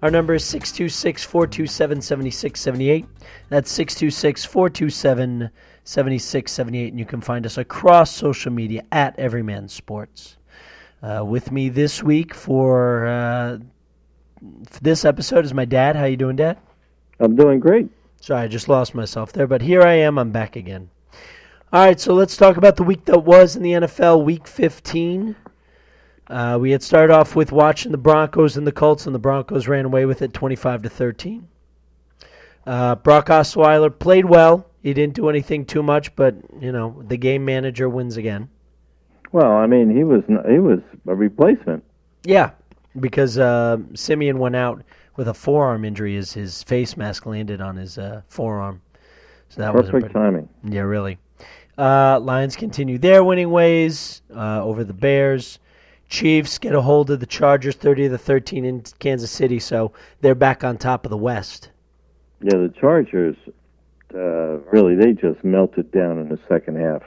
Our number is 626 427 7678. That's 626 427 7678. And you can find us across social media at Everyman Sports. Uh, with me this week for, uh, for this episode is my dad. How you doing, Dad? I'm doing great. Sorry, I just lost myself there, but here I am. I'm back again. All right, so let's talk about the week that was in the NFL, Week 15. Uh, we had started off with watching the Broncos and the Colts, and the Broncos ran away with it, twenty-five to thirteen. Uh, Brock Osweiler played well. He didn't do anything too much, but you know the game manager wins again. Well, I mean, he was he was a replacement. Yeah, because uh, Siemian went out with a forearm injury. His his face mask landed on his uh, forearm, so that was Perfect timing. Yeah, really. Uh, Lions continue their winning ways uh, over the Bears. Chiefs get a hold of the Chargers, thirty to thirteen in Kansas City, so they're back on top of the West. Yeah, the Chargers uh, really they just melted down in the second half.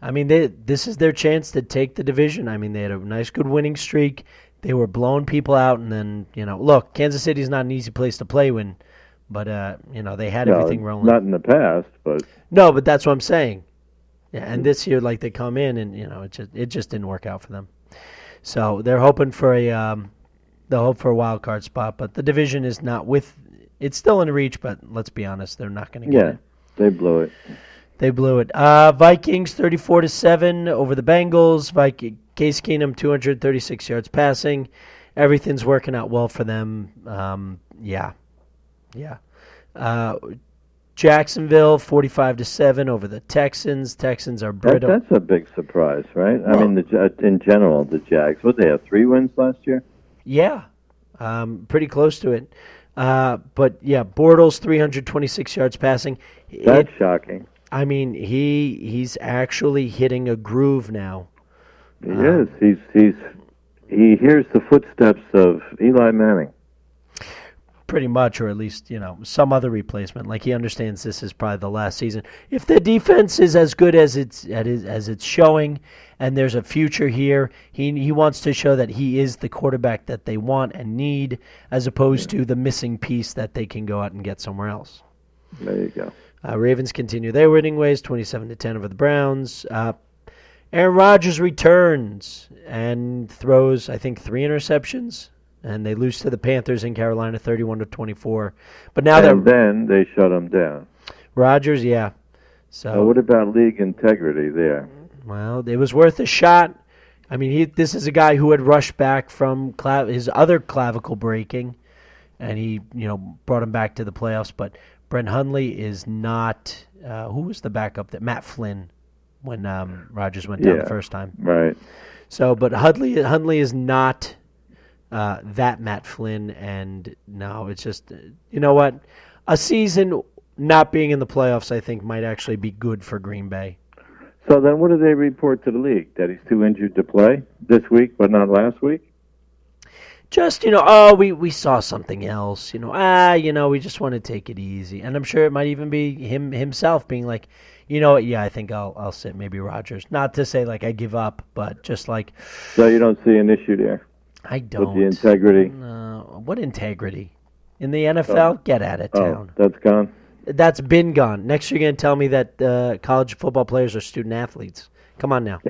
I mean, they, this is their chance to take the division. I mean, they had a nice, good winning streak. They were blowing people out, and then you know, look, Kansas City's not an easy place to play when, but uh, you know, they had No, everything rolling. Not in the past, but No, but that's what I'm saying. Yeah, and this year, like they come in, and you know, it just it just didn't work out for them. So they're hoping for a um, they'll hope for a wild card spot, but the division is not with. It's still in reach, but let's be honest, they're not going to get it. yeah, it. they blew it. They blew it. Uh, Vikings thirty four to seven over the Bengals. Viking Case Keenum two hundred thirty six yards passing. Everything's working out well for them. Um, yeah, yeah. Uh, Jacksonville forty five to seven over the Texans. Texans are That, that's a big surprise, right? I mean, the in general, the Jags. What they have three wins last year? Yeah, um, pretty close to it. Uh, but yeah, Bortles 326 yards passing. That's It- shocking. I mean, he he's actually hitting a groove now. He is. He's he's he hears the footsteps of Eli Manning. Pretty much, or at least you know some other replacement. Like he understands this is probably the last season. If the defense is as good as it's as it's showing, and there's a future here, he he wants to show that he is the quarterback that they want and need, as opposed to the missing piece that they can go out and get somewhere else. There you go. Uh, Ravens continue their winning ways, 27 to 10 over the Browns. Uh, Aaron Rodgers returns and throws, I think, three interceptions, and they lose to the Panthers in Carolina, 31 to 24. But now and then they shut them down. Rodgers, yeah. So Now, what about league integrity there? Well, it was worth a shot. I mean, he, this is a guy who had rushed back from clav- his other clavicle breaking, and he, you know, brought him back to the playoffs. But Brett Hundley is not. Uh, who was the backup? That Matt Flynn when um, Rodgers went down Yeah. the first time. Right. So, but Hundley, Hundley is not uh, that Matt Flynn, and no, it's just you know what, a season not being in the playoffs, I think, might actually be good for Green Bay. So then, what do they report to the league? That he's too injured to play this week, but not last week. just you know oh we we saw something else you know ah you know we just want to take it easy and i'm sure it might even be him himself being like you know what yeah i think i'll i'll sit maybe rodgers not to say like i give up but just like So you don't see an issue there i don't the integrity. no what integrity in the nfl get out of Oh, town that's gone. that's been gone next you're going to tell me that uh, college football players are student athletes come on now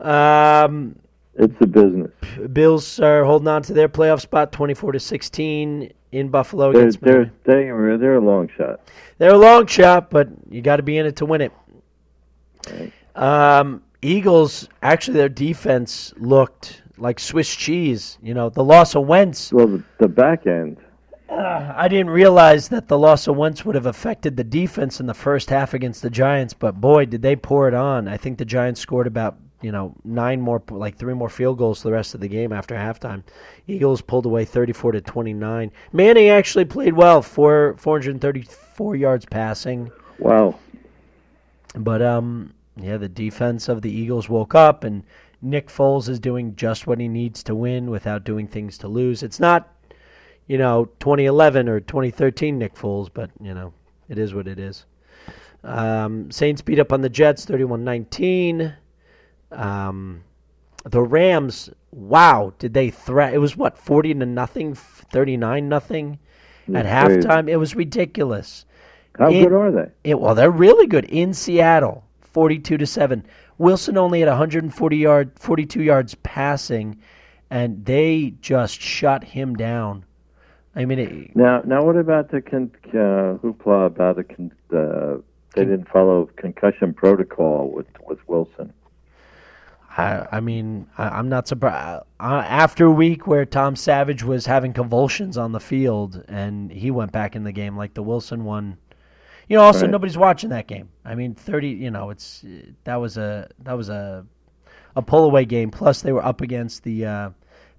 um It's a business. Bills are holding on to their playoff spot, twenty-four to sixteen in Buffalo They're against. they're they're, they're a long shot. They're a long shot, but you got to be in it to win it. Um, Eagles actually their defense looked like Swiss cheese. You know the loss of Wentz. Well, the, the back end. I didn't realize that the loss of Wentz would have affected the defense in the first half against the Giants, but boy, did they pour it on. I think the Giants scored about you know, nine more, like three more field goals the rest of the game after halftime. Eagles pulled away 34 to 29. Manning actually played well, four 434 yards passing. Wow. But um, yeah, the defense of the Eagles woke up, and Nick Foles is doing just what he needs to win without doing things to lose. It's not, you know, 2011 or 2013 Nick Foles, but you know, it is what it is. Um, Saints beat up on the Jets 31 19. Um, the Rams, wow, did they threat? It was what, 40 to nothing, 39 nothing at halftime? It was ridiculous. How good are they? It, well, they're really good in Seattle, 42 to 7. Wilson only had 140 yard, 42 yards passing, and they just shut him down. I mean, it, Now, now, what about the con- uh, hoopla about the con- uh, they didn't follow concussion protocol with with Wilson? I, I mean, I, I'm not surprised. Uh, after a week where Tom Savage was having convulsions on the field and he went back in the game, like the Wilson one. You know, also Right. nobody's watching that game. I mean, thirty. You know, it's that was a that was a a pull away game. Plus, they were up against the uh,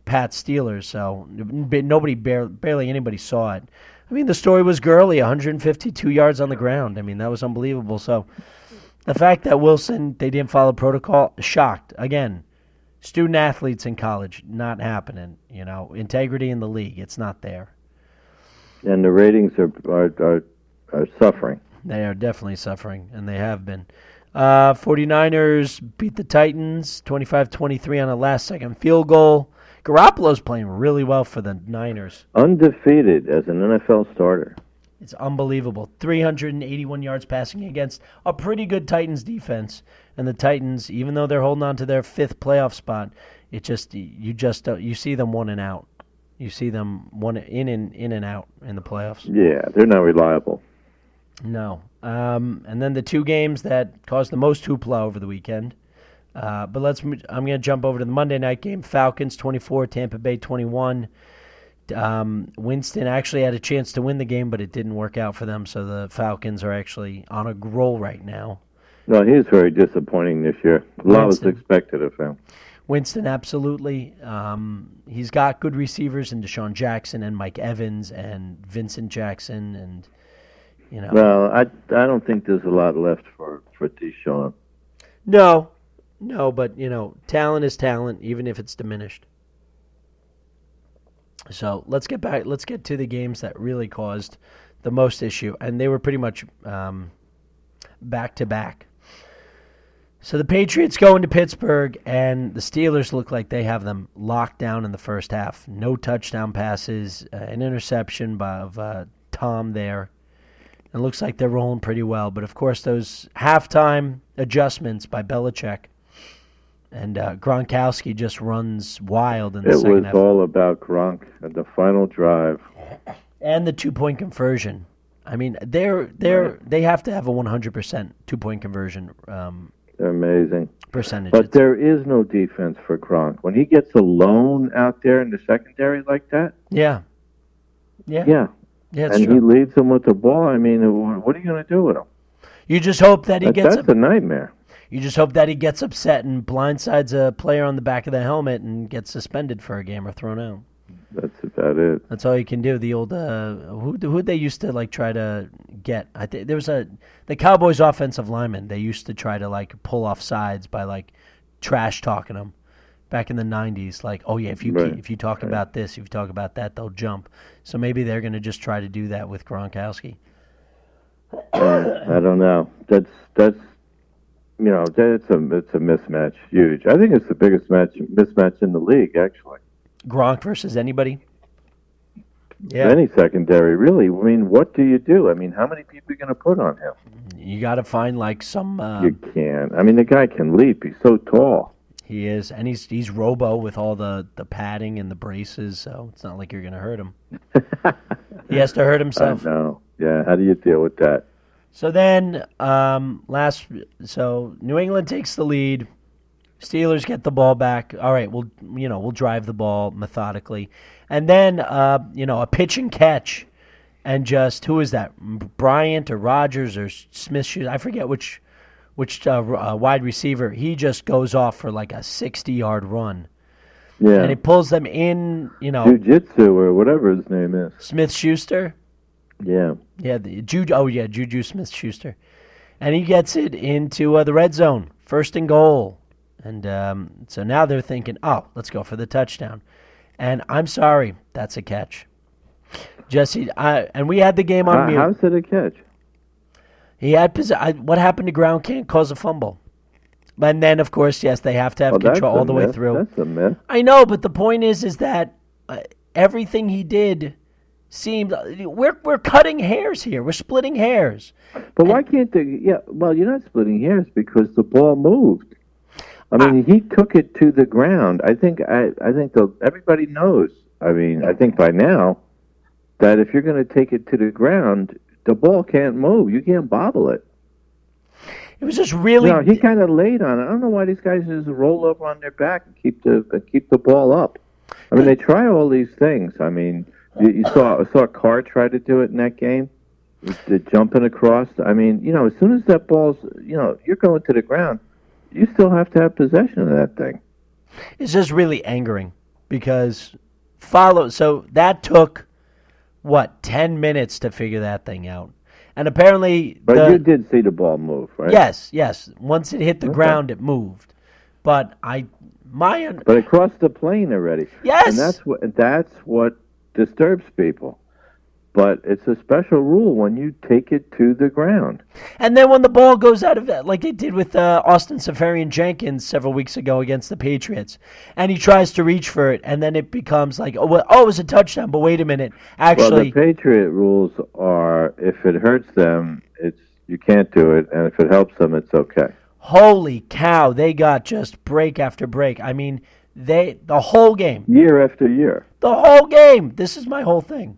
Pat Steelers, so nobody barely, barely anybody saw it. I mean, the story was Gurley, 152 yards on the ground. I mean, that was unbelievable. So, the fact that Wilson they didn't follow protocol, shocked again. Student athletes in college, not happening. You know, integrity in the league, it's not there. And the ratings are are are, are suffering. They are definitely suffering, and they have been. Uh, 49ers beat the Titans 25 23 on a last second field goal. Garoppolo's playing really well for the Niners. Undefeated as an NFL starter. It's unbelievable. 381 yards passing against a pretty good Titans defense. And the Titans, even though they're holding on to their fifth playoff spot, it just you just don't, you see them one and out. You see them one in and in and out in the playoffs. Yeah, they're not reliable. No. Um, and then the two games that caused the most hoopla over the weekend. Uh, but let's. I'm going to jump over to the Monday night game. Falcons 24, Tampa Bay 21. Um, Winston actually had a chance to win the game, but it didn't work out for them. So the Falcons are actually on a roll right now. No, he's very disappointing this year. A lot was expected of him. Winston, absolutely. Um, he's got good receivers in DeSean Jackson and Mike Evans and Vincent Jackson, and you know. Well, I I don't think there's a lot left for for DeSean. No, no, but you know, talent is talent, even if it's diminished. So let's get back. Let's get to the games that really caused the most issue, and they were pretty much um, back to back. So the Patriots go into Pittsburgh, and the Steelers look like they have them locked down in the first half. No touchdown passes, uh, an interception by of uh, Tom there. It looks like they're rolling pretty well, but of course those halftime adjustments by Belichick and uh, Gronkowski just runs wild in the It second was half, all about Gronk and the final drive. and the two point conversion. I mean, they're they're they have to have a one hundred percent two point conversion um, They're amazing. percentage. But there is no defense for Gronk. When he gets alone out there in the secondary like that, yeah, yeah, yeah, yeah. And true. he leads them with the ball. I mean, what are you going to do with him? you just hope that he That- gets that's a nightmare. You just hope that he gets upset and blindsides a player on the back of the helmet and gets suspended for a game or thrown out. That's about it. That's all you can do. The old uh, who who they used to like try to get. I think there was a the Cowboys offensive lineman. They used to try to like pull off sides by like trash talking them back in the '90s. Like, oh yeah, if you Right. if you talk about this, if you talk about that, they'll jump. So maybe they're going to just try to do that with Gronkowski. I don't know. That's that's you know that's a it's a mismatch. Huge. I think it's the biggest match mismatch in the league actually. Gronk versus anybody. Yeah, Any secondary, really. I mean, what do you do? I mean, how many people are you going to put on him? you got to find like some. Uh, you can't. I mean, the guy can leap. He's so tall. He is, and he's he's robo with all the the padding and the braces, so it's not like you're going to hurt him. He has to hurt himself. know. Yeah. How do you deal with that? So then, um, last, so New England takes the lead. Steelers get the ball back. All right, we'll you know we'll drive the ball methodically, and then uh, you know a pitch and catch, and just who is that? Bryant or Rogers or Smith? I forget which which uh, uh, wide receiver, he just goes off for like a 60 yard run. Yeah. And he pulls them in, you know, Jiu-jitsu or whatever his name is. Smith Schuster. Yeah. Yeah, the Ju- oh yeah, Juju Smith Schuster. And he gets it into uh, the red zone, first and goal. And um, so now they're thinking, oh, let's go for the touchdown. And I'm sorry, that's a catch. Jesse, I, and we had the game on How, mute. how's it a catch? He had I, what happened to ground can't cause a fumble. And then, of course, yes, they have to have Well, control all the way through. That's a myth. I know, but the point is, is that uh, everything he did seemed we're we're cutting hairs here. We're splitting hairs. But why can't they? Yeah, well, you're not splitting hairs because the ball moved. I mean, he took it to the ground. I think I, I think the everybody knows. I mean, I think by now that if you're going to take it to the ground, the ball can't move. You can't bobble it. It was just really. No, he kind of laid on it. I don't know why these guys just roll over on their back and keep the and keep the ball up. I mean, they try all these things. I mean, you, you saw saw Carr try to do it in that game, the jumping across. I mean, you know, as soon as that ball's, you know, you're going to the ground, you still have to have possession of that thing. it's just really angering because follow. So that took what ten minutes to figure that thing out, and apparently But the, you did see the ball move, right? yes, yes. Once it hit the Okay. ground, it moved. But I my But it crossed the plane already. Yes! And that's what that's what disturbs people. But it's a special rule when you take it to the ground. And then when the ball goes out of it, like it did with uh, Austin Seferian Jenkins several weeks ago against the Patriots, and he tries to reach for it, and then it becomes like, oh, well, oh, it was a touchdown. But wait a minute, actually. Well, the Patriot rules are if it hurts them, it's you can't do it, and if it helps them, it's okay. holy cow, they got just break after break. I mean, they the whole game, Year after year. the whole game. This is my whole thing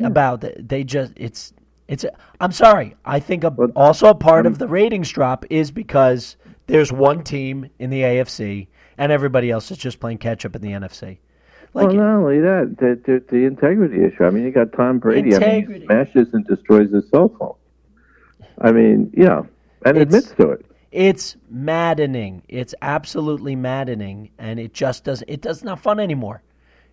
Hmm. about the, they just it's it's. I'm sorry. I think a, also a part of hmm. the ratings drop is because there's one team in the AFC and everybody else is just playing catch up in the NFC. Like well, not only that, the, the, the integrity issue. I mean, you got Tom Brady. I mean, Integrity. he smashes and destroys his cell phone. I mean, know, and It's- admits to it. it's maddening. It's absolutely maddening, and it just doesn't. It does not fun anymore.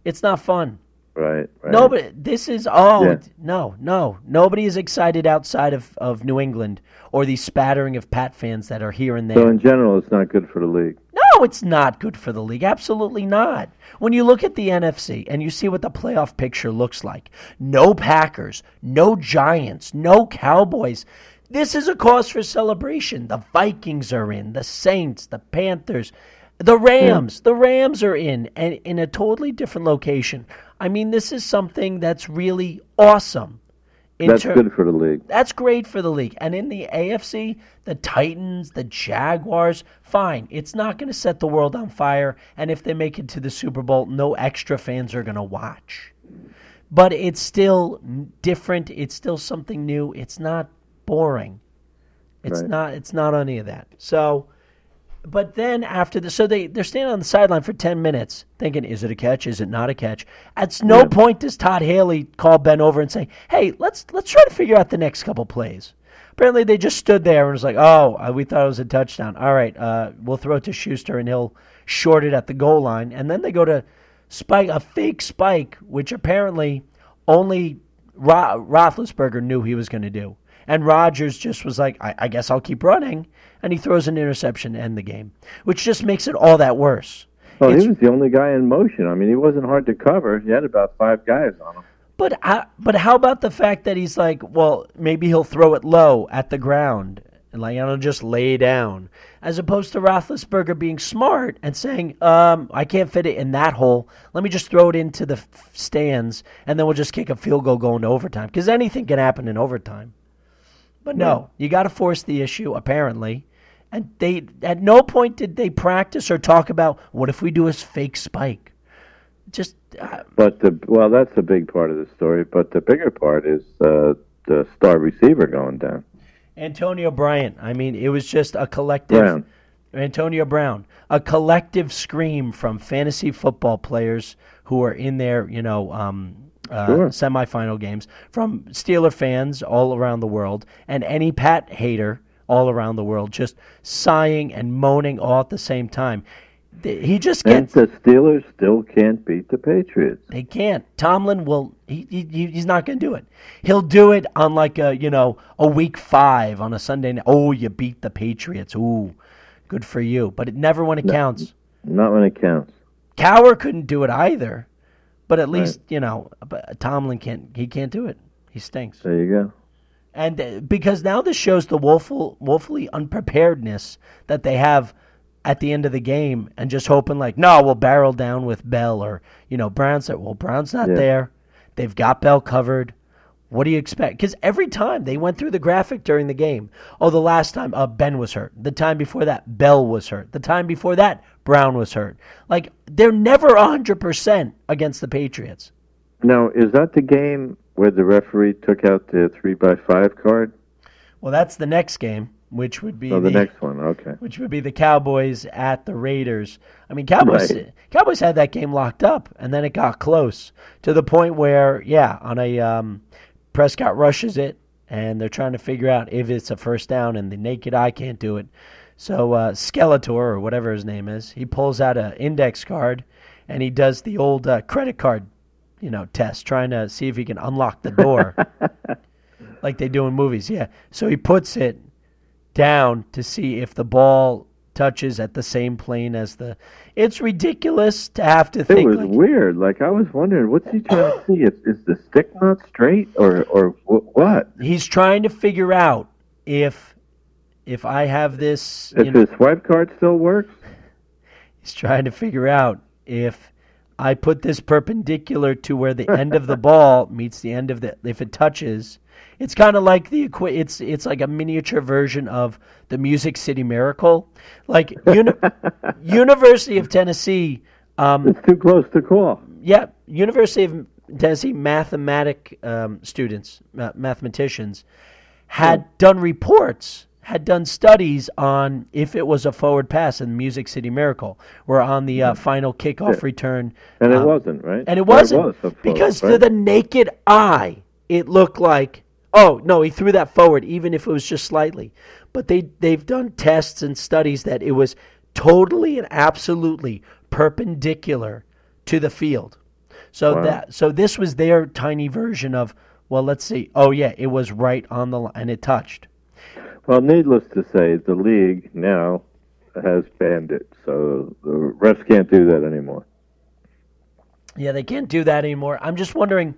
It's not fun. Right. right. Nobody. This is oh Yeah. no no. Nobody is excited outside of, of New England or the spattering of Pat fans that are here and there. So in general, it's not good for the league. No, it's not good for the league. Absolutely not. When you look at the NFC and you see what the playoff picture looks like no Packers, no Giants, no Cowboys. This is a cause for celebration. The Vikings are in, the Saints, the Panthers, the Rams. The Rams are in, and in a totally different location. I mean, this is something that's really awesome. In That's ter- good for the league. that's great for the league. And in the AFC, the Titans, the Jaguars, fine. It's not going to set the world on fire. And if they make it to the Super Bowl, no extra fans are going to watch. But it's still different. It's still something new. It's not boring. It's Right. not. It's not any of that. So, but then after the, so they they're standing on the sideline for ten minutes, thinking, is it a catch? Is it not a catch? At no point does Todd Haley call Ben over and say, hey, let's let's try to figure out the next couple plays. Apparently, they just stood there and was like, "Oh, uh, we thought it was a touchdown. All right, uh, we'll throw it to Schuster and he'll short it at the goal line." And then they go to spike a fake spike, which apparently only Ro- Roethlisberger knew he was going to do. And Rogers just was like, I-, "I guess I'll keep running," and he throws an interception to end the game, which just makes it all that worse. Well, It's- he was the only guy in motion. I mean, he wasn't hard to cover. He had about five guys on him. But I, but how about the fact that he's like, well, maybe he'll throw it low at the ground and like, I'll just lay down, as opposed to Roethlisberger being smart and saying, um, I can't fit it in that hole. Let me just throw it into the f- stands, and then we'll just kick a field goal going to overtime because anything can happen in overtime. But no, you got to force the issue apparently. And they at no point did they practice or talk about what if we do a fake spike. Just uh, But the well, that's a big part of the story. But the bigger part is uh, the star receiver going down. Antonio Bryant. I mean, it was just a collective. Brown. Antonio Brown. A collective scream from fantasy football players who are in their, you know, um, uh, Sure. semifinal games, from Steeler fans all around the world, and any Pat hater all around the world, just sighing and moaning all at the same time. He just And gets. the Steelers still can't beat the Patriots. They can't. Tomlin will. He, he he's not going to do it. He'll do it on like a you know a week five on a Sunday. night. Oh, you beat the Patriots. Ooh, good for you. But it never when it counts. Not when it counts. Cowher couldn't do it either. But at least you know. Tomlin can't. He can't do it. He stinks. There you go. And uh, because now this shows the woeful, woefully unpreparedness that they have at the end of the game, and just hoping like, no, we'll barrel down with Bell or you know Brown said, well, Brown's not Yeah. there. They've got Bell covered. What do you expect? Because every time they went through the graphic during the game, oh, the last time uh, Ben was hurt. The time before that, Bell was hurt. The time before that, Brown was hurt. Like they're never hundred percent against the Patriots. Now, is that the game where the referee took out the three by five card? Well, that's the next game, which would be Oh, the next one. Okay. which would be the Cowboys at the Raiders. I mean, Cowboys Right. Cowboys had that game locked up, and then it got close to the point where, yeah, on a um, Prescott rushes it, and they're trying to figure out if it's a first down, and the naked eye can't do it. So uh, Skeletor or whatever his name is, he pulls out an index card, and he does the old uh, credit card, you know, test, trying to see if he can unlock the door, like they do in movies. Yeah. So he puts it down to see if the ball touches at the same plane as the. It's ridiculous to have to It think. It was like, weird. Like I was wondering, what's he trying to see? Is, is the stick not straight, or or what? he's trying to figure out if if I have this. If know, his swipe card still works, he's trying to figure out if I put this perpendicular to where the end of the ball meets the end of the. If it touches, it's kind of like the It's it's like a miniature version of the Music City Miracle, like uni- University of Tennessee. Um, it's too close to call. Yeah, University of Tennessee mathematic um, students, ma- mathematicians, had done reports, had done studies on if it was a forward pass in Music City Miracle, where on the uh, final kickoff return, And it um, wasn't, right? and it wasn't was a because forward, to the naked eye, it looked like oh no, he threw that forward, even if it was just slightly. But they they've done tests and studies that it was totally and absolutely perpendicular to the field. So Wow. that so this was their tiny version of well, let's see. Oh yeah, it was right on the line and it touched. Well, needless to say, the league now has banned it, so the refs can't do that anymore. Yeah, they can't do that anymore. I'm just wondering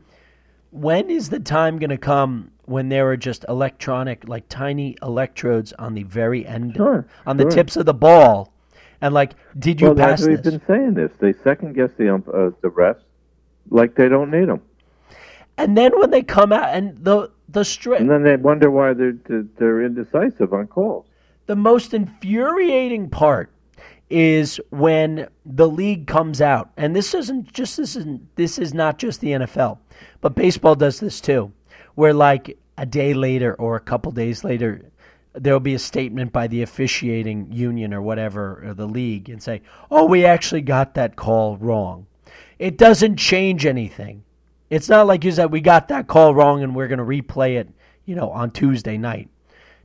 when is the time going to come when there are just electronic, like tiny electrodes on the very end, Sure, on the tips of the ball, and like, did you well, pass that's we've been saying this. They second guess the ump, uh, the refs like they don't need them, And then when they come out and the the straight, and then they wonder why they're they're indecisive on calls. the most infuriating part is when the league comes out and this isn't just this isn't this is not just the NFL but baseball does this too where like a day later or a couple days later there'll be a statement by the officiating union or whatever or the league and say oh we actually got that call wrong it doesn't change anything it's not like you said we got that call wrong and we're going to replay it you know on Tuesday night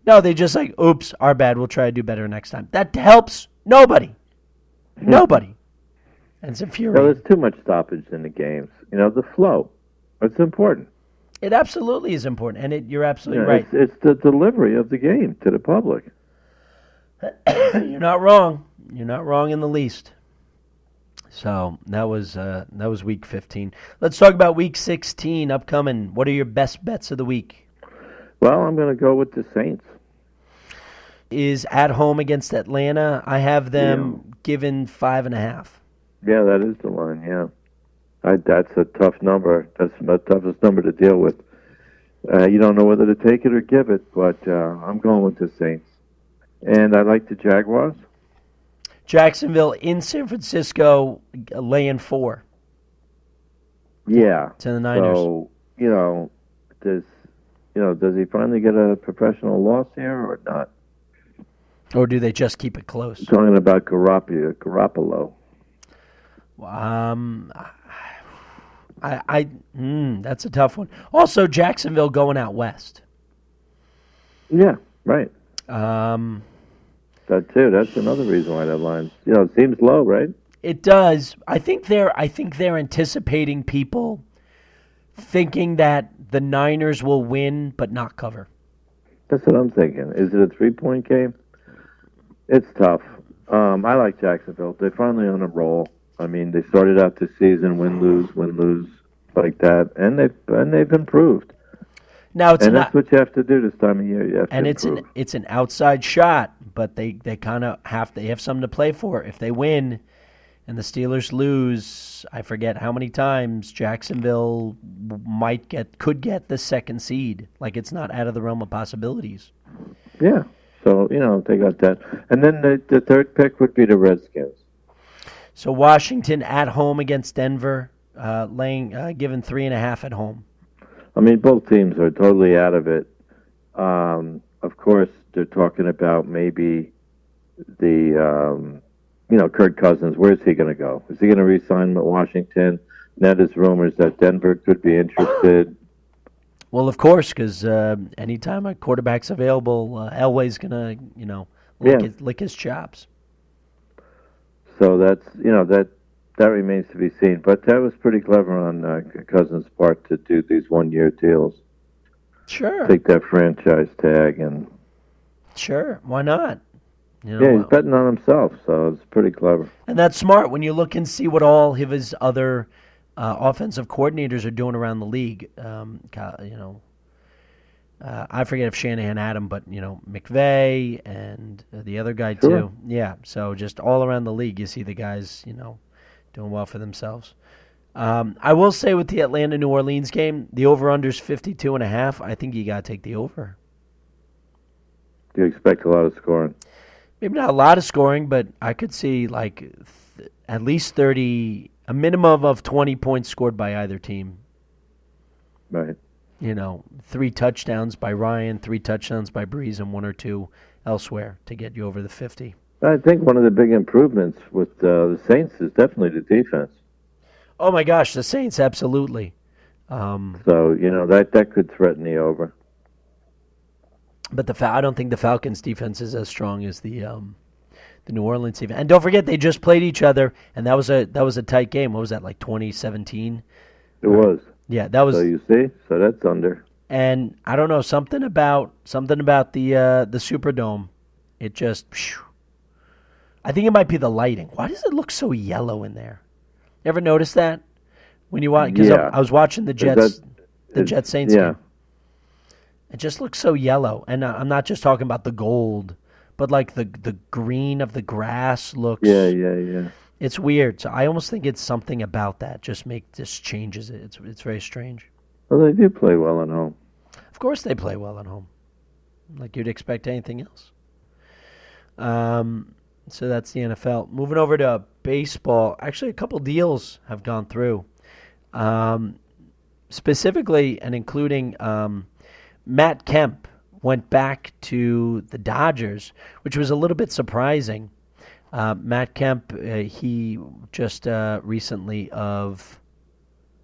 no, they just like, oops, our bad. We'll try to do better next time. That helps nobody. Nobody. And it's Well, infuriating. there's too much stoppage in the games. You know, the flow. It's important. It absolutely is important, and it, you're You absolutely know, right. It's, it's the delivery of the game to the public. you're not wrong. You're not wrong in the least. So that was uh, that was week 15. Let's talk about week 16 upcoming. What are your best bets of the week? Well, I'm going to go with the Saints. Is at home against Atlanta. I have them given five and a half. Yeah, that is the line. Yeah, I, that's a tough number. That's the toughest number to deal with. Uh, you don't know whether to take it or give it, but uh, I'm going with the Saints. And I like the Jaguars. Jacksonville in San Francisco, laying four Yeah. to the Niners. So you know, does you know does he finally get a professional loss here or not? Or do they just keep it close? Talking about Garoppolo. Garoppolo. Um, I, I, mm, that's a tough one. Also, Jacksonville going out west. Yeah. Right. Um, That too. That's another reason why that line, you know, seems low, right? It does. I think they're I think they're anticipating people thinking that the Niners will win but not cover. That's what I'm thinking. Is it a three point game? It's tough. Um, I like Jacksonville. They're finally on a roll. I mean, they started out the season win lose win lose like that, and they've and they've improved. Now it's and an, that's what you have to do this time of year. You have and to it's an improve. it's an outside shot, but they they kind of have they have something to play for. If they win and the Steelers lose, I forget how many times Jacksonville might get could get the second seed. Like it's not out of the realm of possibilities. yeah. So you know they got that, and then the the third pick would be the Redskins. So Washington at home against Denver, uh, laying uh, given three and a half at home. I mean, both teams are totally out of it. Um, of course, they're talking about maybe the, um, you know, Kirk Cousins. Where's he going to go? Is he going to resign with Washington? Now there's rumors that Denver could be interested. Well, of course, because uh, anytime a quarterback's available, uh, Elway's gonna, you know, lick, Yeah. his, lick his chops. So that's you know that that remains to be seen. But that was pretty clever on uh, Cousins' part to do these one-year deals, Sure, take that franchise tag, and sure. Why not? You know, yeah, he's betting on himself. So it's pretty clever. and that's smart when you look and see what all of his other uh, offensive coordinators are doing around the league. Um, you know, uh, I forget if Shanahan had him, but you know McVay and the other guy Sure. too. Yeah, so just all around the league, you see the guys, you know, doing well for themselves. Um, I will say with the Atlanta New Orleans game, the over unders 52 and a half. I think you got to take the over. Do you expect a lot of scoring? Maybe not a lot of scoring, but I could see like th- at least 30, a minimum of 20 points scored by either team. Right. You know, three touchdowns by Ryan, three touchdowns by Brees, and one or two elsewhere to get you over the 50. I think one of the big improvements with uh, the Saints is definitely the defense. Oh my gosh, the Saints, absolutely. Um, So you know that that could threaten the over. but the I don't think the Falcons' defense is as strong as the um, the New Orleans defense. And don't forget, they just played each other, and that was a that was a tight game. What was that like 2017? It was. Yeah, that was. So you see, so that's under. and I don't know something about something about the uh, the Superdome. It just, phew. I think it might be the lighting. Why does it look so yellow in there? Ever notice that when you watch? Because Yeah. I, I was watching the Jets, that- the Jets Saints yeah. game. It just looks so yellow, and uh, I'm not just talking about the gold, but like the the green of the grass looks. Yeah, yeah, yeah. It's weird. So I almost think it's something about that. Just make just changes it. It's it's very strange. Well, they do play well at home. Of course, they play well at home, like you'd expect anything else. Um, so that's the NFL. Moving over to baseball, actually, a couple deals have gone through. Um, specifically, and including um, Matt Kemp went back to the Dodgers, which was a little bit surprising. Uh, Matt Kemp, uh, he just uh, recently of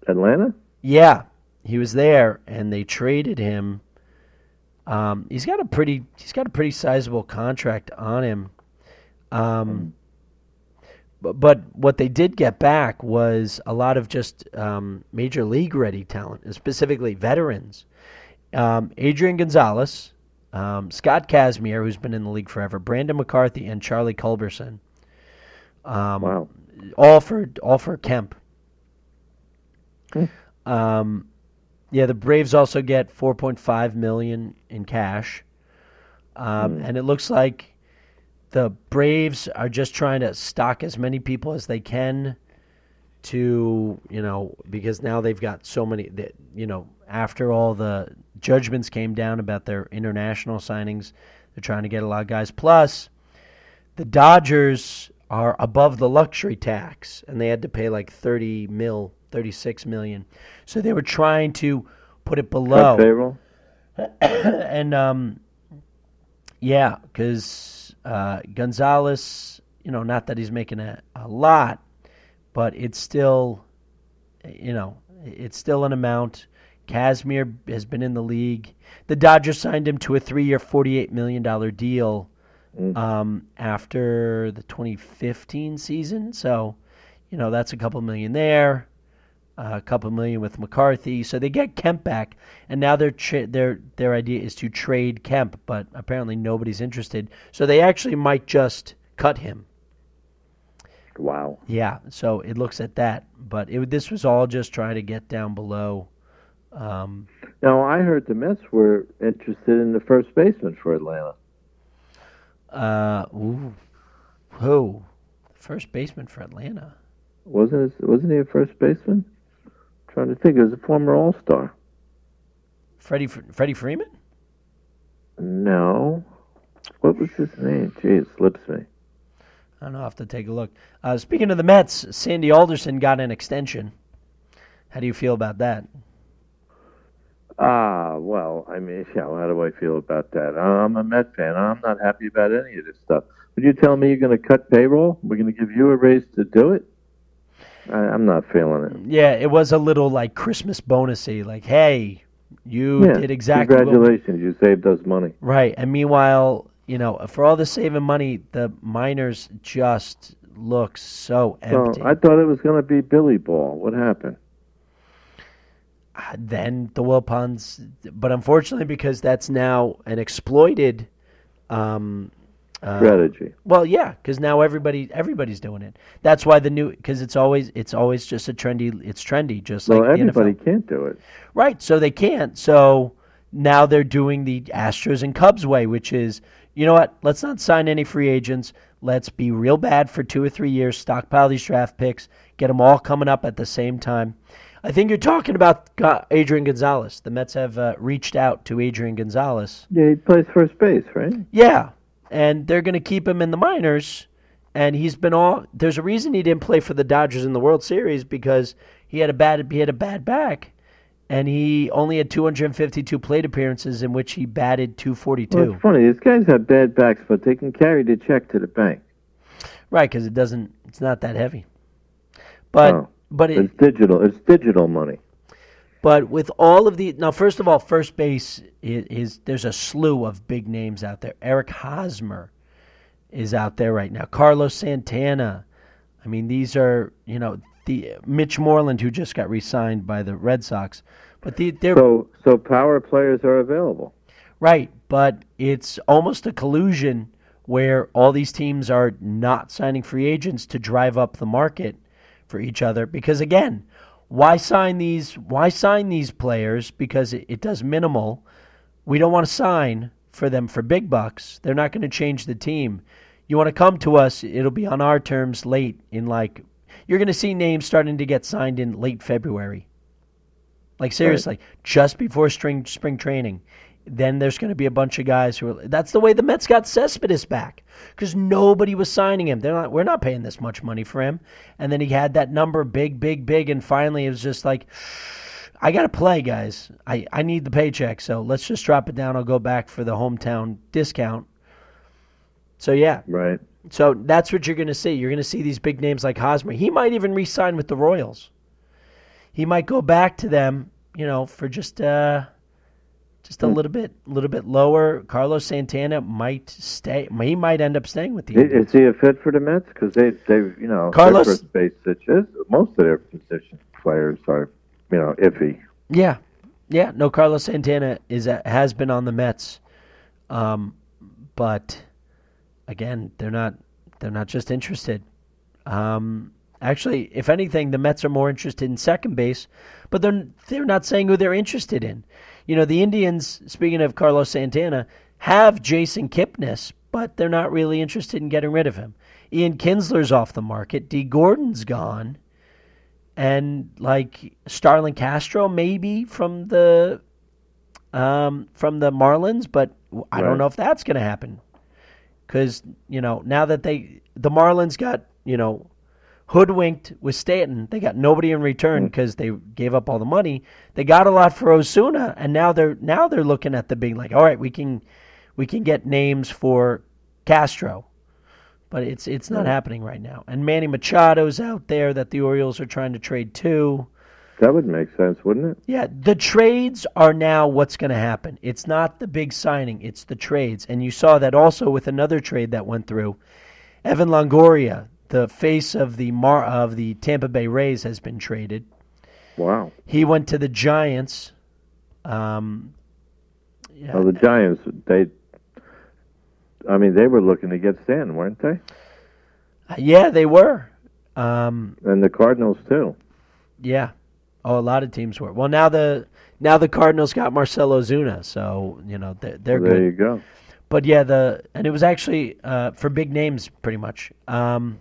Atlanta. yeah, he was there, and they traded him. Um, he's got a pretty he's got a pretty sizable contract on him. Um, but, but what they did get back was a lot of just um, major league ready talent, and specifically veterans. Um, Adrian Gonzalez, um, Scott Kazmir, who's been in the league forever, Brandon McCarthy, and Charlie Culberson. Um, Wow. all for all for Kemp. Um, yeah, the Braves also get 4.5 million in cash, um, and it looks like the Braves are just trying to stock as many people as they can to you know because now they've got so many that you know after all the judgments came down about their international signings they're trying to get a lot of guys. Plus the Dodgers are above the luxury tax and they had to pay like 30 mil 36 million. So they were trying to put it below. And um, yeah, because uh, Gonzalez, you know, not that he's making a, a lot, but it's still, you know, it's still an amount. Kazmir has been in the league. The Dodgers signed him to a three-year, forty-eight million dollar deal um, after the 2015 season. So, you know, that's a couple million there, uh, a couple million with McCarthy. So they get Kemp back, and now their tra- their their idea is to trade Kemp, but apparently nobody's interested. So they actually might just cut him. Wow. Yeah, so it looks at that, but it, this was all just trying to get down below. Um, Now I heard the Mets were interested in the first baseman for Atlanta. uh, ooh, who? First baseman for Atlanta. Wasn't it, wasn't he a first baseman? I'm trying to think. He was a former All Star. Freddie Freddie Freeman. No. What was his name? Jeez, slips me. I don't know. I'll have to take a look. Uh, speaking of the Mets, Sandy Alderson got an extension. How do you feel about that? Ah, well, I mean, yeah, how do I feel about that? I'm a Met fan. I'm not happy about any of this stuff. Would you tell me you're going to cut payroll? We're going to give you a raise to do it? I, I'm not feeling it. Yeah, it was a little like Christmas bonusy. Like, hey, you yeah, did exactly what Congratulations, you saved us money. Right. And meanwhile, you know, for all the saving money, the minors just look so So empty. I thought it was going to be Billy Ball. What happened? Then the Wilpons, but unfortunately, because that's now an exploited. Um, uh, Strategy. well, yeah, because now everybody everybody's doing it. That's why the new because it's always it's always just a trendy. It's trendy, just Well, like everybody can't do it. Right. So they can't. So now they're doing the Astros and Cubs way, which is, you know what? Let's not sign any free agents. Let's be real bad for two or three years, stockpile these draft picks, get them all coming up at the same time. I think you're talking about Adrian Gonzalez. The Mets have uh, reached out to Adrian Gonzalez. Yeah, he plays first base, right? Yeah. And they're going to keep him in the minors. And he's been all. There's a reason he didn't play for the Dodgers in the World Series because he had a bad he had a bad back, and he only had 252 plate appearances in which he batted 242. Well, it's funny. These guys have bad backs, but they can carry the check to the bank. Right, because it doesn't. It's not that heavy. But Oh. But it, It's digital. It's digital money. but with all of the now, first of all, first base is, is there's a slew of big names out there. Eric Hosmer is out there right now. Carlos Santana. I mean, these are you know the Mitch Moreland who just got re-signed by the Red Sox. But the, they're So, so power players are available. Right, but it's almost a collusion where all these teams are not signing free agents to drive up the market for each other because again, why sign these why sign these players because it, it does minimal. We don't want to sign for them for big bucks. They're not going to change the team. You want to come to us, it'll be on our terms late in like you're going to see names starting to get signed in late February. Like seriously, just before spring spring training. Then there's going to be a bunch of guys who are. That's the way the Mets got Cespedes back because nobody was signing him. They're not. We're not paying this much money for him. And then he had that number big, big, big, and finally it was just like, I got to play, guys. I I need the paycheck, so let's just drop it down. I'll go back for the hometown discount. So yeah, Right. so that's what you're going to see. You're going to see these big names like Hosmer. He might even re-sign with the Royals. He might go back to them, you know, for just uh, just a little bit, little bit lower. Carlos Santana might stay. He might end up staying with the I- Indians. Is he a fit for the Mets? Because they, they, you know, Carlos- first base. Most of their position players are, you know, iffy. Yeah, yeah. No, Carlos Santana is a, has been on the Mets, um, but again, they're not they're not just interested. Um, actually, if anything, the Mets are more interested in second base, but they're they're not saying who they're interested in. You know, the Indians. Speaking of Carlos Santana, have Jason Kipnis, but they're not really interested in getting rid of him. Ian Kinsler's off the market. Dee Gordon's gone and like Starlin Castro maybe from the um, from the Marlins, but I don't know if that's going to happen because you know now that they the Marlins got you know hoodwinked with Stanton, they got nobody in return hmm. because they gave up all the money. They got a lot for Ozuna, and now they're now they're looking at the being like, all right, we can we can get names for Castro but it's it's not hmm. happening right now. And Manny Machado's out there that the Orioles are trying to trade too. That would make sense, wouldn't it? Yeah, the trades are now what's going to happen. It's not the big signing, it's the trades. And you saw that also with another trade that went through. Evan Longoria, the face of the Mar- of the Tampa Bay Rays has been traded. Wow. He went to the Giants. Um, yeah. Well, the Giants, they, I mean, they were looking to get Stanton, weren't they? yeah, they were. Um, And the Cardinals too. yeah. Oh, a lot of teams were. Well, now the now the Cardinals got Marcell Ozuna, so you know they're, they're Well, good. there you go. But yeah, the and it was actually uh, for big names pretty much. Um,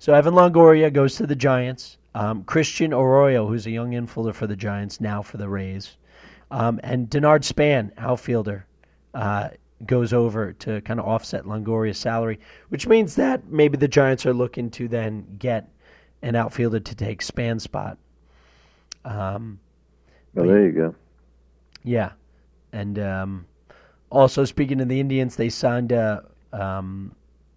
so Evan Longoria goes to the Giants. Um, Christian Arroyo, who's a young infielder for the Giants, now for the Rays, um, and Denard Span, outfielder, uh, goes over to kind of offset Longoria's salary, which means that maybe the Giants are looking to then get an outfielder to take Span's spot. Um, Well, there you go. yeah, and um, also speaking of the Indians, they signed uh, um,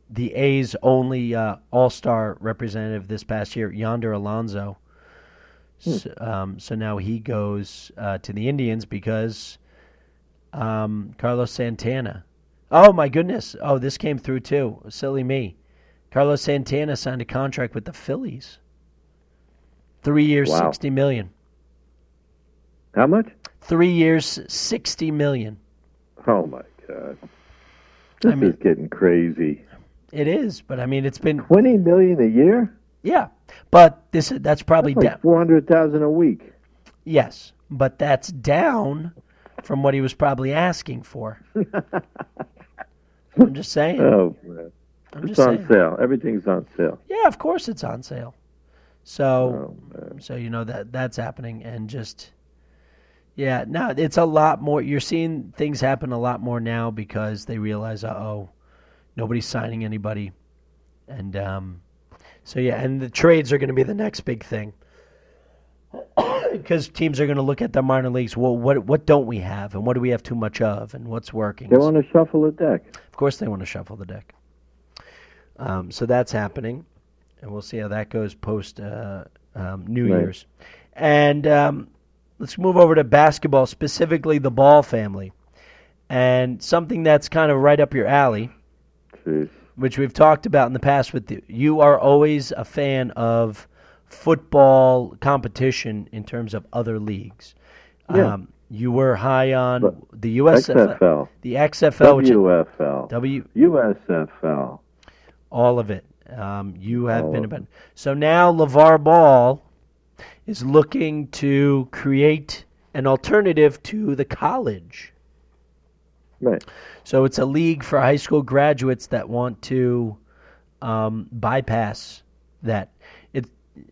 the A's only uh, All Star representative this past year, Yonder Alonso. So, um, so now he goes uh, to the Indians because um, Carlos Santana. Oh my goodness! Oh, this came through too. Silly me. Carlos Santana signed a contract with the Phillies. Three years, Wow. sixty million. How much? Three years, sixty million. Oh my God. This I mean- is getting crazy. It is, but I mean, it's been Twenty million a year? yeah, but this that's probably Like down. four hundred thousand a week. Yes, but that's down from what he was probably asking for. I'm just saying. Oh, man. I'm it's just on saying. sale. Everything's on sale. Yeah, of course it's on sale. So, Oh, so you know that that's happening, and just yeah, no, it's a lot more. You're seeing things happen a lot more now because they realize, uh oh, nobody's signing anybody, and um, so yeah, and the trades are going to be the next big thing because teams are going to look at the minor leagues. Well, what what don't we have, and what do we have too much of, and what's working? They want to shuffle the deck. Of course, they want to shuffle the deck. Um, so that's happening, and we'll see how that goes post uh, um, New Right. Year's. And um, let's move over to basketball, specifically the Ball family, and something that's kind of right up your alley, Which we've talked about in the past. With you, you are always a fan of football competition in terms of other leagues. Yeah. Um, you were high on But the USFL, XFL, the XFL, which WFL, W USFL. all of it. Um, you have All been about. So now LeVar Ball is looking to create an alternative to the college. Right. So it's a league for high school graduates that want to um, bypass that. It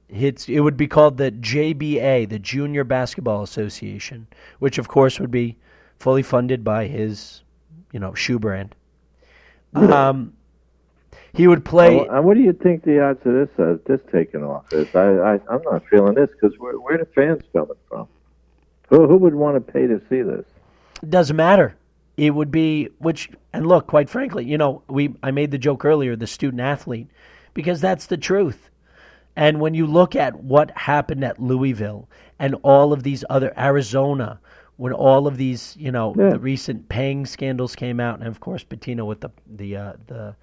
it's it would be called the JBA, the Junior Basketball Association, which of course would be fully funded by his, you know, shoe brand. Um, he would play. And what do you think the odds of this uh, this taking off is? I, I I'm not feeling this because where where the fans coming from? Who who would want to pay to see this? It doesn't matter. It would be which and look, quite frankly, you know, we I made the joke earlier, the student athlete, because that's the truth. And when you look at what happened at Louisville and all of these other Arizona, when all of these, you know, Yeah. the recent paying scandals came out, and of course Pitino with the the uh, the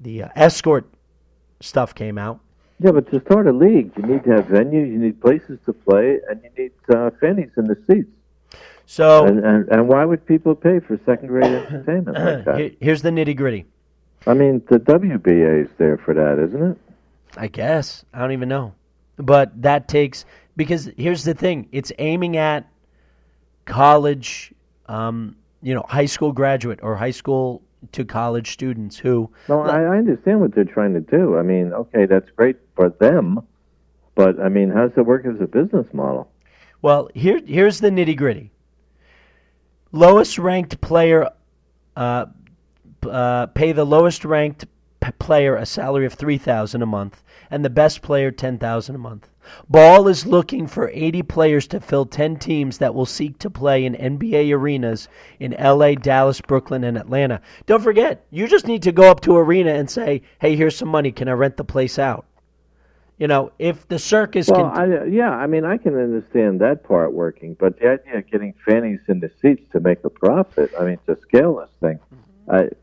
the uh, escort stuff came out. Yeah, but to start a league, you need to have venues, you need places to play, and you need uh, fannies in the seats. So And, and and why would people pay for second grade entertainment like that? here- here's the nitty gritty. I mean, the WBA is there for that, isn't it? I guess. I don't even know. But that takes because here's the thing, it's aiming at college um, you know, high school graduate or high school to college students who No, I, I understand what they're trying to do. I mean, okay, that's great for them, but I mean, how does it work as a business model? well, here here's the nitty gritty. Lowest ranked player uh, uh, pay the lowest ranked p- player a salary of three thousand a month, and the best player ten thousand a month. Ball is looking for 80 players to fill 10 teams that will seek to play in NBA arenas in LA, Dallas, Brooklyn, and Atlanta. Don't forget, you just need to go up to arena and say, "Hey, here's some money. Can I rent the place out?" You know, if the circus Well, can, I, yeah, I mean, I can understand that part working, but the idea of getting fannies in the seats to make a profit, I mean, to scale this thing, I, It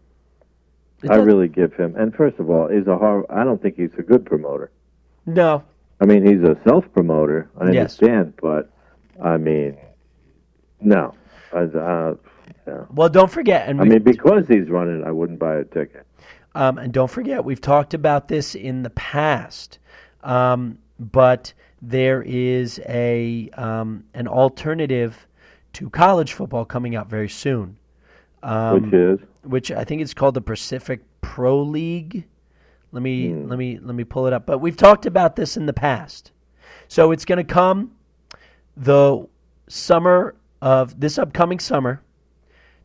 I does- really give him. And first of all, he's a hor- I don't think he's a good promoter. no, I mean, he's a self promoter. I Yes. understand, but I mean, no. I, uh, no. well, don't forget, and I we, mean, because he's running, I wouldn't buy a ticket. Um, and don't forget, we've talked about this in the past, um, but there is a um, an alternative to college football coming out very soon, um, which is? which I think it's called the Pacific Pro League. Let me let me let me pull it up. But we've talked about this in the past, so it's going to come the summer of this upcoming summer,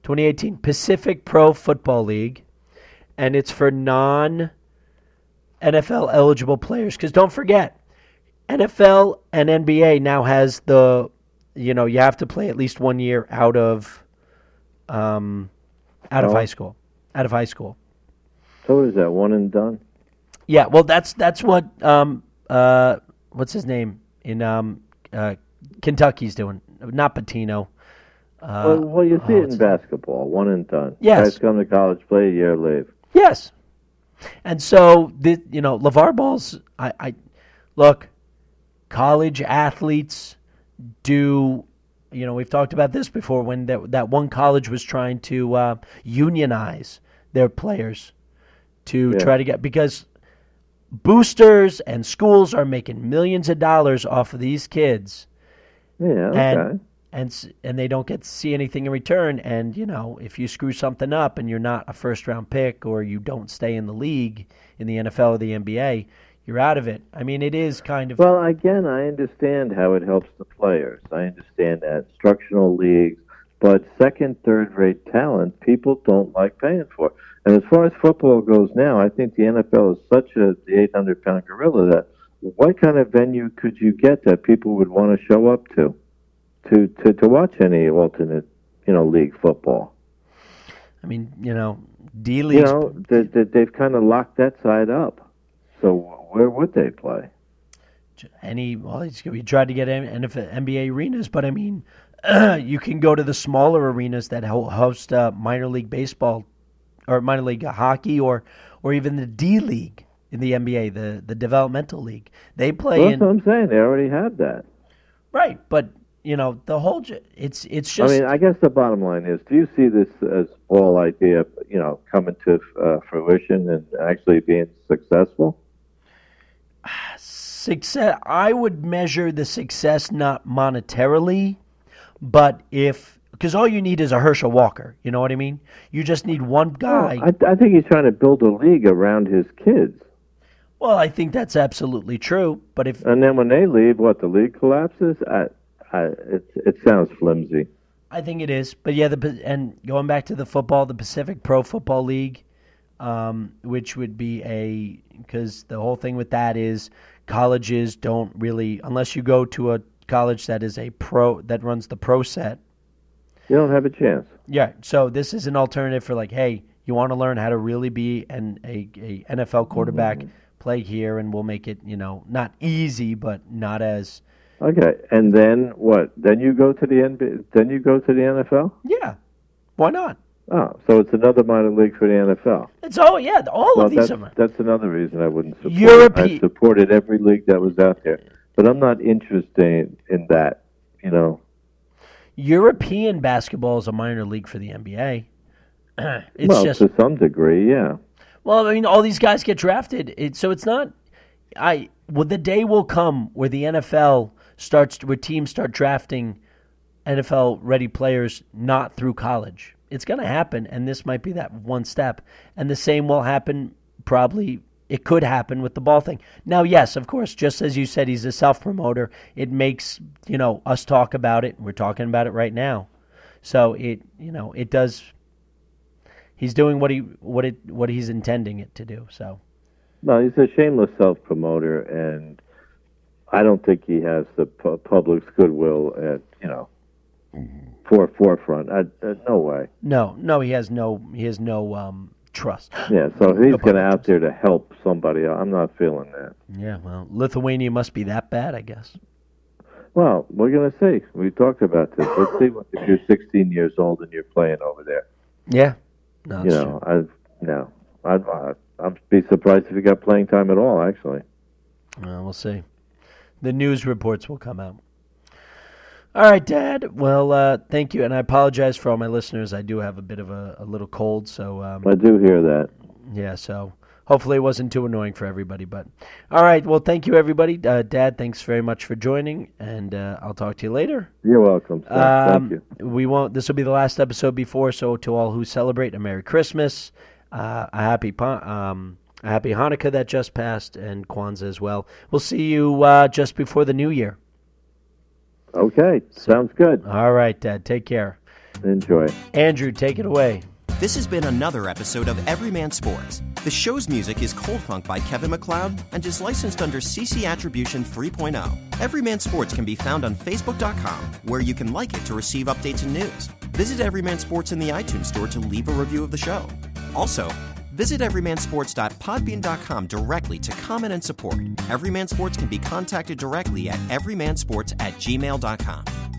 2018 Pacific Pro Football League. And it's for non NFL eligible players. Because don't forget, NFL and NBA now has the, you know, you have to play at least one year out of, um, out of Oh. high school, out of high school. so. What is that? One and done. Yeah, well, that's that's what um uh what's his name in um uh Kentucky's doing. Not Pitino. Uh, well, well, you see oh, it in basketball. One and done. Yes. Guys come to college, play a year, leave. Yes. And so the you know, LeVar Ball's I, I look, college athletes do you know, we've talked about this before when that that one college was trying to uh, unionize their players to Yeah. try to get because boosters and schools are making millions of dollars off of these kids Yeah. Okay. and and and they don't get to see anything in return. And you know, if you screw something up and you're not a first round pick or you don't stay in the league in the NFL or the NBA, you're out of it. I mean, it is kind of Well, again, I understand how it helps the players. I understand that instructional leagues, but second, third rate talent, people don't like paying for. And as far as football goes now, I think the NFL is such a the 800 pound gorilla that what kind of venue could you get that people would want to show up to, to to to watch any alternate, you know, league football? I mean, you know, D league. You know, they, they, they've kind of locked that side up. So where would they play? any well, we tried to get in NFL, NBA arenas, but I mean, you can go to the smaller arenas that host uh, minor league baseball or minor league hockey or or even the D league in the NBA, the the developmental league. They play Well, in that's what I'm saying. They already have that. right, but you know the whole it's it's just I mean, I guess the bottom line is: Do you see this as all idea, you know, coming to uh, fruition and actually being successful? success. I would measure the success not monetarily, but if because all you need is a Herschel Walker. You know what I mean? You just need one guy. I, I think he's trying to build a league around his kids, Well, I think that's absolutely true. But if and then when they leave, what the league collapses? I, I, it, it sounds flimsy. I think it is, but yeah, the and going back to the football, the Pacific Pro Football League, um, which would be a because the whole thing with that is colleges don't really unless you go to a college that is a pro that runs the pro set. You don't have a chance. Yeah, so this is an alternative for like, hey, you want to learn how to really be an a, a NFL quarterback, play here, and we'll make it you know not easy, but not as Okay, and then what? Then you go to the NBA. Then you go to the NFL. yeah, why not? Oh, so it's another minor league for the NFL. It's all yeah, all Well, of these that's, are. that's another reason I wouldn't support Europe-. I supported every league that was out there, but I'm not interested in that. You know, European basketball is a minor league for the NBA. it's well, just to some degree, yeah. well, I mean, all these guys get drafted, it, so it's not. I well, the day will come where the NFL starts, where teams start drafting NFL ready players not through college. It's going to happen, and this might be that one step. And the same will happen probably. It could happen with the ball thing. Now, yes, of course, just as you said, he's a self promoter. It makes you know us talk about it. We're talking about it right now, so it you know it does. He's doing what he what it what he's intending it to do. So No, he's a shameless self promoter, and I don't think he has the pu- public's goodwill at you know for forefront. I, uh, no way. no, no, he has no he has no um, trust. Yeah, so he's No going out there to help somebody. I'm not feeling that. Yeah, well, Lithuania must be that bad, I guess. Well, we're going to see. We talked about this. Let's see what, if you're 16 years old and you're playing over there. Yeah. No, you know, I no, I'd uh, I'd be surprised if he got playing time at all. Actually, true. Well, we'll see. The news reports will come out. All right, Dad. Well, uh, thank you, and I apologize for all my listeners. I do have a bit of a, a little cold, so um, I do hear that. yeah. So hopefully it wasn't too annoying for everybody. But all right. Well, thank you, everybody. Uh, Dad, thanks very much for joining, and uh, I'll talk to you later. You're welcome. Um, Thank you. We won't. This will be the last episode before. So to all who celebrate a Merry Christmas, uh, a happy um, a happy Hanukkah that just passed, and Kwanzaa as well. We'll see you uh, just before the New Year. Okay, sounds good. All right, Dad. Take care. Enjoy. Andrew, take it away. This has been another episode of Everyman Sports. The show's music is Cold Funk by Kevin MacLeod and is licensed under CC Attribution 3.0. Everyman Sports can be found on Facebook.com, where you can like it to receive updates and news. Visit Everyman Sports in the iTunes Store to leave a review of the show. Also, visit everymansports.podbean.com directly to comment and support. Everyman Sports can be contacted directly at everymansports at gmail.com.